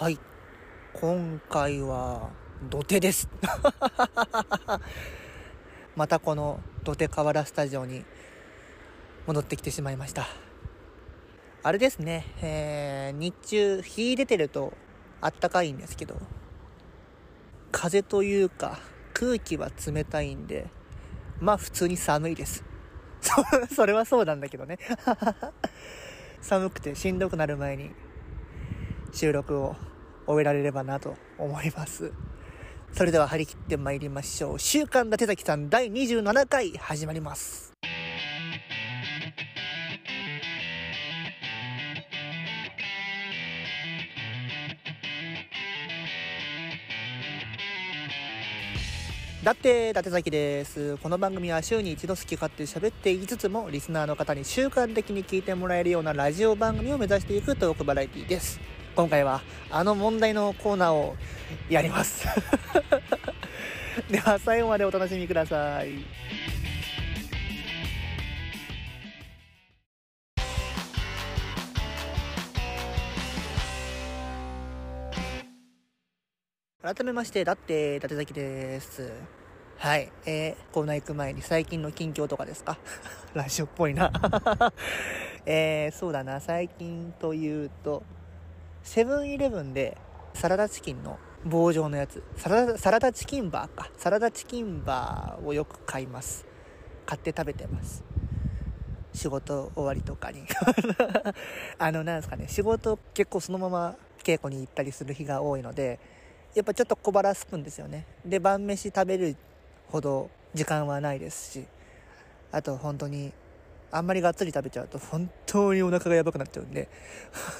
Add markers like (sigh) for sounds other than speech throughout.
はい。今回は、土手です。(laughs) またこの土手河原スタジオに戻ってきてしまいました。あれですね、えー、日中、日出てるとあったかいんですけど、風というか空気は冷たいんで、まあ普通に寒いです。そ (laughs) それはそうなんだけどね。(laughs) 寒くてしんどくなる前に収録を終えられればなと思います。それでは張り切って参りましょう。週刊伊達崎さん第27回始まります。だって、伊達崎です。この番組は週に一度好き勝手喋っていきつつも、リスナーの方に習慣的に聞いてもらえるようなラジオ番組を目指していくトークバラエティです。今回は、あの問題のコーナーをやります。(laughs) では、最後までお楽しみください。改めまして、だって、伊達崎です。はい。えー、コーナー行く前に最近の近況とかですか？(laughs) ラジオっぽいな。(laughs) えー、そうだな。最近というと、セブンイレブンでサラダチキンの棒状のやつ。サラダ、サラダチキンバーか。サラダチキンバーをよく買います。買って食べてます。仕事終わりとかに。(laughs) あの、なんですかね。仕事結構そのまま稽古に行ったりする日が多いので、やっぱちょっと小腹すくんですよね。で、晩飯食べるほど時間はないですし、あと本当に、あんまりがっつり食べちゃうと本当にお腹がやばくなっちゃうんで、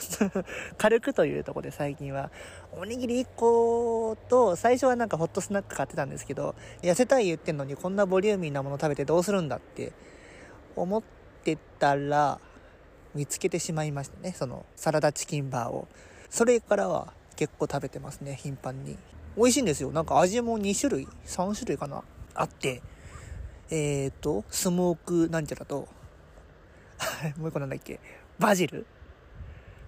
(laughs) 軽くというとこで最近は、おにぎり1個と、最初はなんかホットスナック買ってたんですけど、痩せたい言ってんのにこんなボリューミーなもの食べてどうするんだって思ってたら、見つけてしまいましたね、そのサラダチキンバーを。それからは結構食べてますね、頻繁に。美味しいんですよ。なんか味も2種類 ?3 種類かな？あって、えーと、スモークなんちゃらと、(laughs) もう一個なんだっけ？バジル？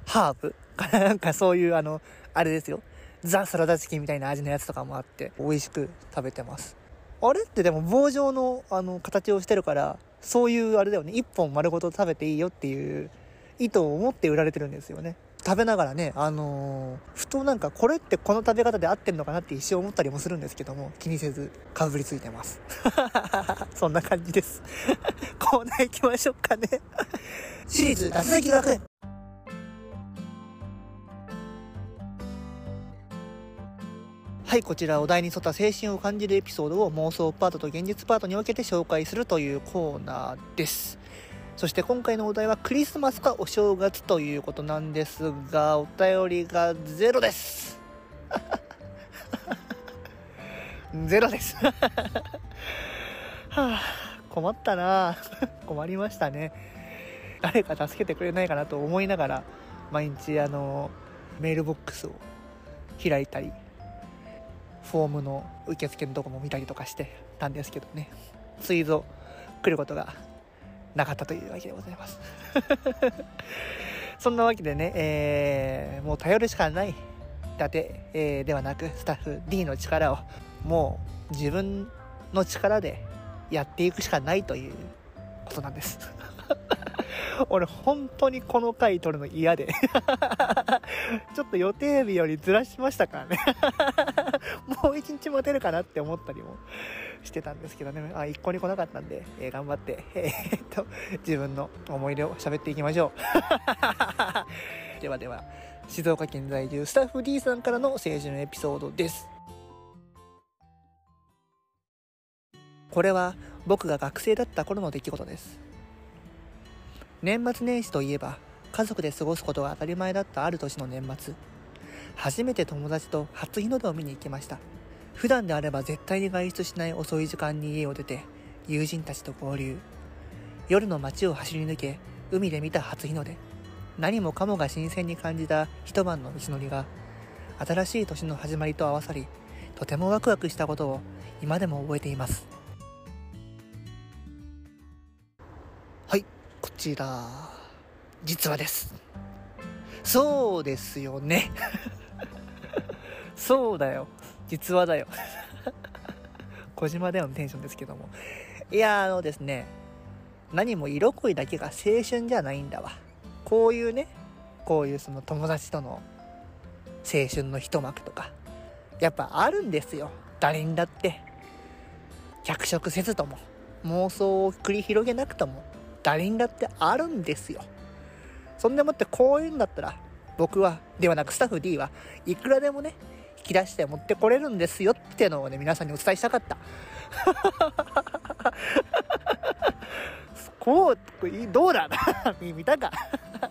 ハーブ？か (laughs) なんかそういうあの、あれですよ。ザ・サラダチキンみたいな味のやつとかもあって、美味しく食べてます。あれってでも棒状のあの形をしてるから、そういうあれだよね。一本丸ごと食べていいよっていう意図を持って売られてるんですよね。食べながらね、あのーふとなんかこれってこの食べ方で合ってんのかなって一瞬思ったりもするんですけども、気にせずかぶりついてます。(laughs) そんな感じです。(laughs) コーナー行きましょうかね。(laughs) 私立脱崎学園。はい、こちらお題に沿った青春を感じるエピソードを妄想パートと現実パートに分けて紹介するというコーナーです。そして今回のお題はクリスマスかお正月ということなんですが、お便りがゼロです。(laughs) ゼロです。はあ、困ったな困りましたね。誰か助けてくれないかなと思いながら、毎日あの、メールボックスを開いたり、フォームの受付のとこも見たりとかしてたんですけどね。ついぞ来ることがなかったというわけでございます。(laughs) そんなわけでね、えー、もう頼るしかない。だて、えー、ではなく、スタッフ D の力を、もう自分の力でやっていくしかないということなんです。(laughs) 俺本当にこの回撮るの嫌で (laughs) ちょっと予定日よりずらしましたからねもう一日待てるかなって思ったりもしてたんですけどね。あ一向に来なかったんで、えー頑張って、(laughs) えーっと自分の思い出を喋っていきましょう。(laughs) ではでは静岡県在住スタッフ D さんからの青春エピソードです。これは僕が学生だった頃の出来事です。年末年始といえば家族で過ごすことが当たり前だったある年の年末。初めて友達と初日の出を見に行きました。普段であれば絶対に外出しない遅い時間に家を出て友人たちと合流。夜の街を走り抜け海で見た初日の出。何もかもが新鮮に感じた一晩の道のりが新しい年の始まりと合わさりとてもワクワクしたことを今でも覚えています。はいこちら。実はです。そうですよね。(laughs) そうだよ。実話だよ。(laughs) 小島でのテンションですけども。いや、あのですね、何も色恋だけが青春じゃないんだわ。こういうね、こういうその友達との青春の一幕とか、やっぱあるんですよ。誰にだって。脚色せずとも、妄想を繰り広げなくとも、誰にだってあるんですよ。そんでもってこういうんだったら、僕は、ではなくスタッフ D はいくらでもね、引き出して持ってこれるんですよっていうのをね、皆さんにお伝えしたかった。(laughs) こう、どうだ？(laughs) 見たか？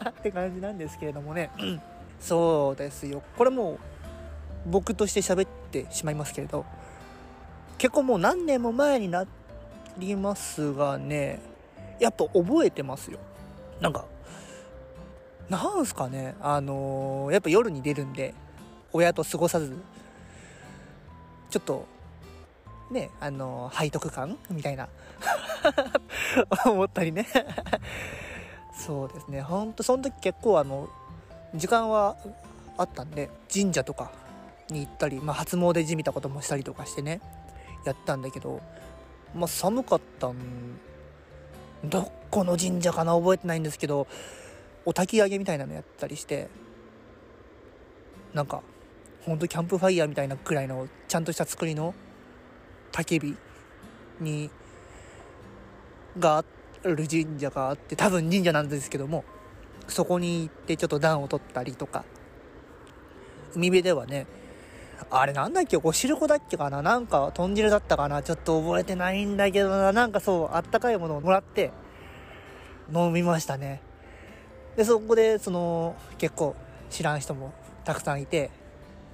って感じなんですけれどもね。(clears throat) そうですよ。これもう、僕として喋ってしまいますけれど、結構もう何年も前になりますがね、やっぱ覚えてますよ。なんか、なんすかね、あのー、やっぱ夜に出るんで、親と過ごさず、ちょっと、ね、あの、背徳感みたいな (laughs) 思ったりね。そうですね、ほんとその時結構あの、時間はあったんで、神社とかに行ったり、まあ初詣じみたこともしたりとかしてね、やったんだけど、まあ寒かったん、どこの神社かな覚えてないんですけど、お焚き上げみたいなのやったりしてなんかほんとキャンプファイヤーみたいなくらいのちゃんとした作りの焚き火にがある神社があって多分神社なんですけどもそこに行ってちょっと暖を取ったりとか。海辺ではねあれなんだっけお汁粉だっけかななんか豚汁だったかなちょっと覚えてないんだけどななんかそうあったかいものをもらって飲みましたね。で、そこで、その、結構知らん人もたくさんいて、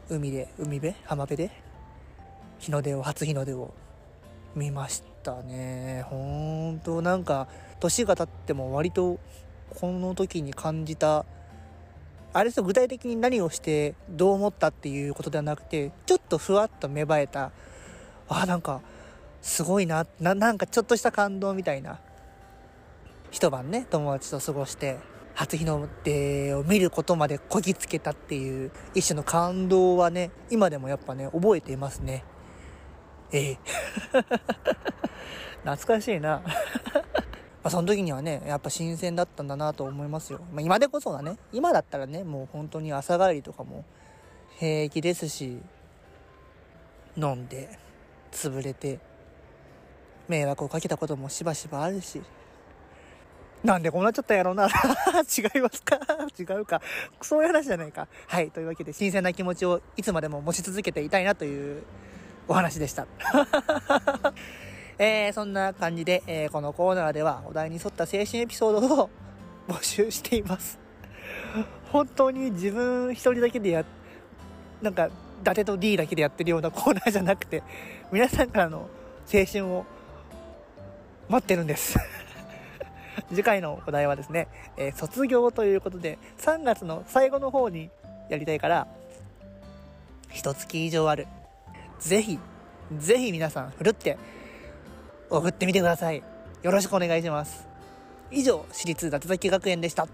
海で、海辺？浜辺で、日の出を、初日の出を見ましたね。ほんと、なんか、年が経っても割と、この時に感じた、あれです具体的に何をしてどう思ったっていうことではなくて、ちょっとふわっと芽生えた、あ、なんか、すごいな、な、なんかちょっとした感動みたいな、一晩ね、友達と過ごして、初日の出を見ることまでこぎつけたっていう一種の感動はね、今でもやっぱね、覚えていますね。ええ。(laughs) 懐かしいな。(laughs) まその時にはね、やっぱ新鮮だったんだなと思いますよ。まあ今でこそだね。今だったらね、もう本当に朝帰りとかも平気ですし、飲んで、潰れて、迷惑をかけたこともしばしばあるし、なんでこうなっちゃったやろうな。(laughs) 違いますか？違うか。そういう話じゃないか。はい。というわけで、新鮮な気持ちをいつまでも持ち続けていたいなというお話でした。(laughs) えー、そんな感じで、えー、このコーナーではお題に沿った青春エピソードを募集しています。本当に自分一人だけでや、なんか、伊達と D だけでやってるようなコーナーじゃなくて、皆さんからの青春を待ってるんです。(laughs) 次回のお題はですね、えー、卒業ということで、3月の最後の方にやりたいから、一月以上ある。ぜひ、ぜひ皆さん、ふるって、送ってみてください。よろしくお願いします。以上、私立伊達崎学園でした。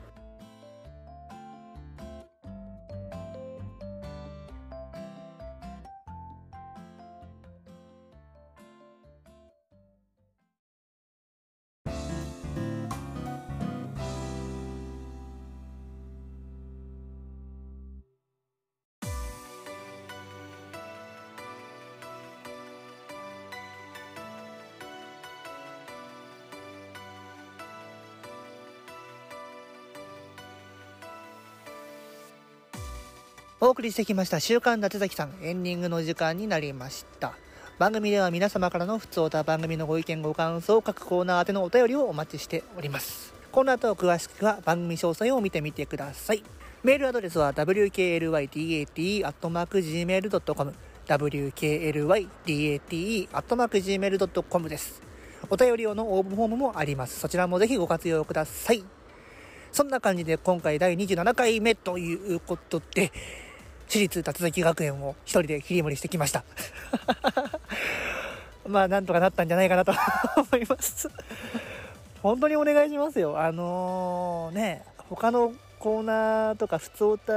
お送りしてきました週刊伊達崎さんエンディングの時間になりました。番組では皆様からの普通た番組のご意見ご感想各コーナー宛てのお便りをお待ちしております。この後詳しくは番組詳細を見てみてください。メールアドレスは wklydat.gmail.com wklydat.gmail.com です。お便り用の応募フォームもあります。そちらもぜひご活用ください。そんな感じで今回第27回目ということで、私立立崎学園を一人で切り盛りしてきました。(laughs) まあ、なんとかなったんじゃないかなと (laughs) 思います本当にお願いしますよ。あのー、ね、他のコーナーとか普通歌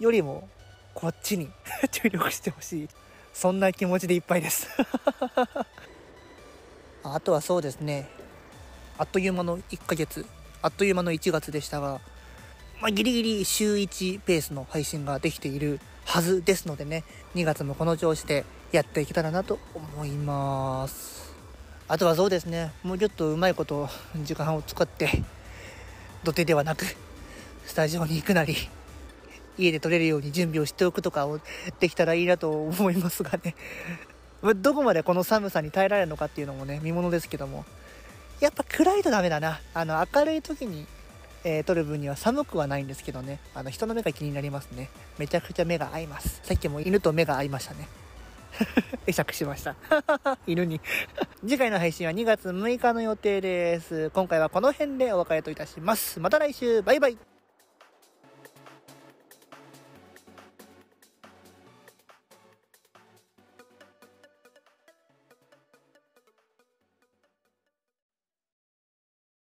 よりも、こっちに (laughs) 注力してほしい。そんな気持ちでいっぱいですあとはそうですね。あっという間の1ヶ月、あっという間の1月でしたが、まあ、ギリギリ週1ペースの配信ができているはずですのでね、2月もこの調子でやっていけたらなと思います。あとはそうですね、もうちょっとうまいこと時間を使って、土手ではなく、スタジオに行くなり、家で撮れるように準備をしておくとかをできたらいいなと思いますがね。どこまでこの寒さに耐えられるのかっていうのもね、見ものですけども。やっぱ暗いとダメだな。あの、明るい時に、えー、撮る分には寒くはないんですけどね。あの、人の目が気になりますね。めちゃくちゃ目が合います。さっきも犬と目が合いましたね。(laughs) 会釈しました。(laughs) 犬に次回の配信は2月6日の予定です。今回はこの辺でお別れといたします。また来週バイバイ